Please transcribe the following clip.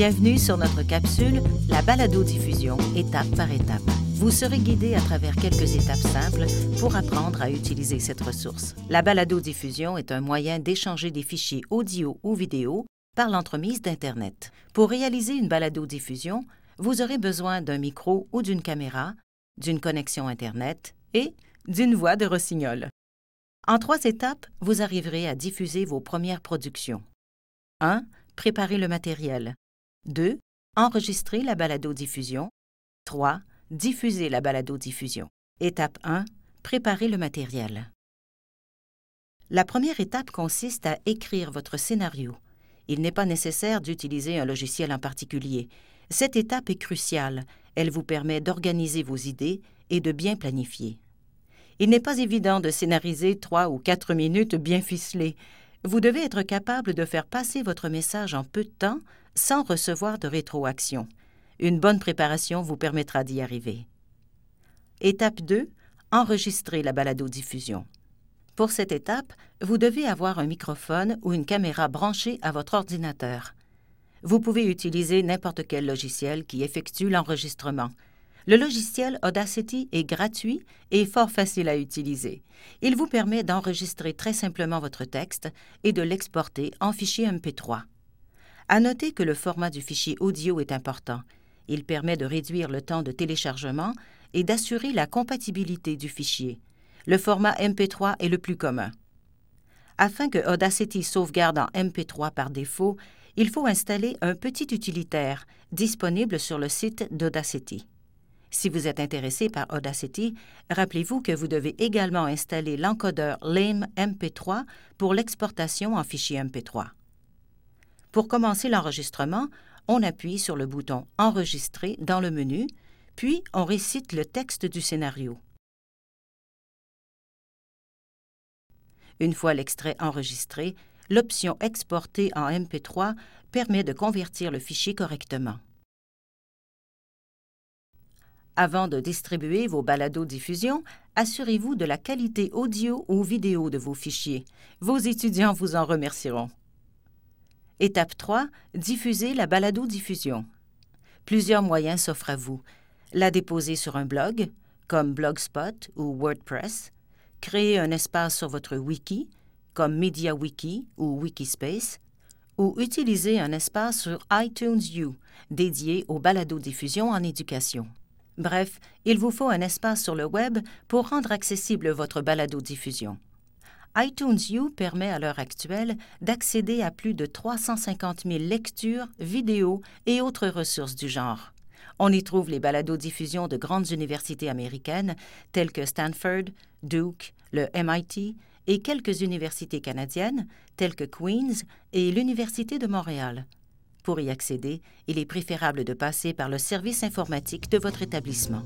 Bienvenue sur notre capsule, la balado-diffusion, étape par étape. Vous serez guidé à travers quelques étapes simples pour apprendre à utiliser cette ressource. La balado-diffusion est un moyen d'échanger des fichiers audio ou vidéo par l'entremise d'Internet. Pour réaliser une balado-diffusion, vous aurez besoin d'un micro ou d'une caméra, d'une connexion Internet et d'une voix de rossignol. En trois étapes, vous arriverez à diffuser vos premières productions. 1. Préparer le matériel. 2. Enregistrer la balado-diffusion. 3. Diffuser la balado-diffusion. Étape 1. Préparer le matériel. La première étape consiste à écrire votre scénario. Il n'est pas nécessaire d'utiliser un logiciel en particulier. Cette étape est cruciale. Elle vous permet d'organiser vos idées et de bien planifier. Il n'est pas évident de scénariser trois ou quatre minutes bien ficelées. Vous devez être capable de faire passer votre message en peu de temps sans recevoir de rétroaction. Une bonne préparation vous permettra d'y arriver. Étape 2. Enregistrer la balado-diffusion. Pour cette étape, vous devez avoir un microphone ou une caméra branchée à votre ordinateur. Vous pouvez utiliser n'importe quel logiciel qui effectue l'enregistrement. Le logiciel Audacity est gratuit et fort facile à utiliser. Il vous permet d'enregistrer très simplement votre texte et de l'exporter en fichier MP3. À noter que le format du fichier audio est important. Il permet de réduire le temps de téléchargement et d'assurer la compatibilité du fichier. Le format MP3 est le plus commun. Afin que Audacity sauvegarde en MP3 par défaut, il faut installer un petit utilitaire disponible sur le site d'Audacity. Si vous êtes intéressé par Audacity, rappelez-vous que vous devez également installer l'encodeur LAME MP3 pour l'exportation en fichier MP3. Pour commencer l'enregistrement, on appuie sur le bouton Enregistrer dans le menu, puis on récite le texte du scénario. Une fois l'extrait enregistré, l'option Exporter en MP3 permet de convertir le fichier correctement. Avant de distribuer vos balados-diffusions, assurez-vous de la qualité audio ou vidéo de vos fichiers. Vos étudiants vous en remercieront. Étape 3. Diffuser la balado-diffusion. Plusieurs moyens s'offrent à vous. La déposer sur un blog, comme Blogspot ou WordPress, créer un espace sur votre wiki, comme MediaWiki ou Wikispace, ou utiliser un espace sur iTunes U, dédié aux balado-diffusion en éducation. Bref, il vous faut un espace sur le web pour rendre accessible votre balado-diffusion. iTunes U permet à l'heure actuelle d'accéder à plus de 350 000 lectures, vidéos et autres ressources du genre. On y trouve les balados-diffusions de grandes universités américaines telles que Stanford, Duke, le MIT et quelques universités canadiennes telles que Queen's et l'Université de Montréal. Pour y accéder, il est préférable de passer par le service informatique de votre établissement.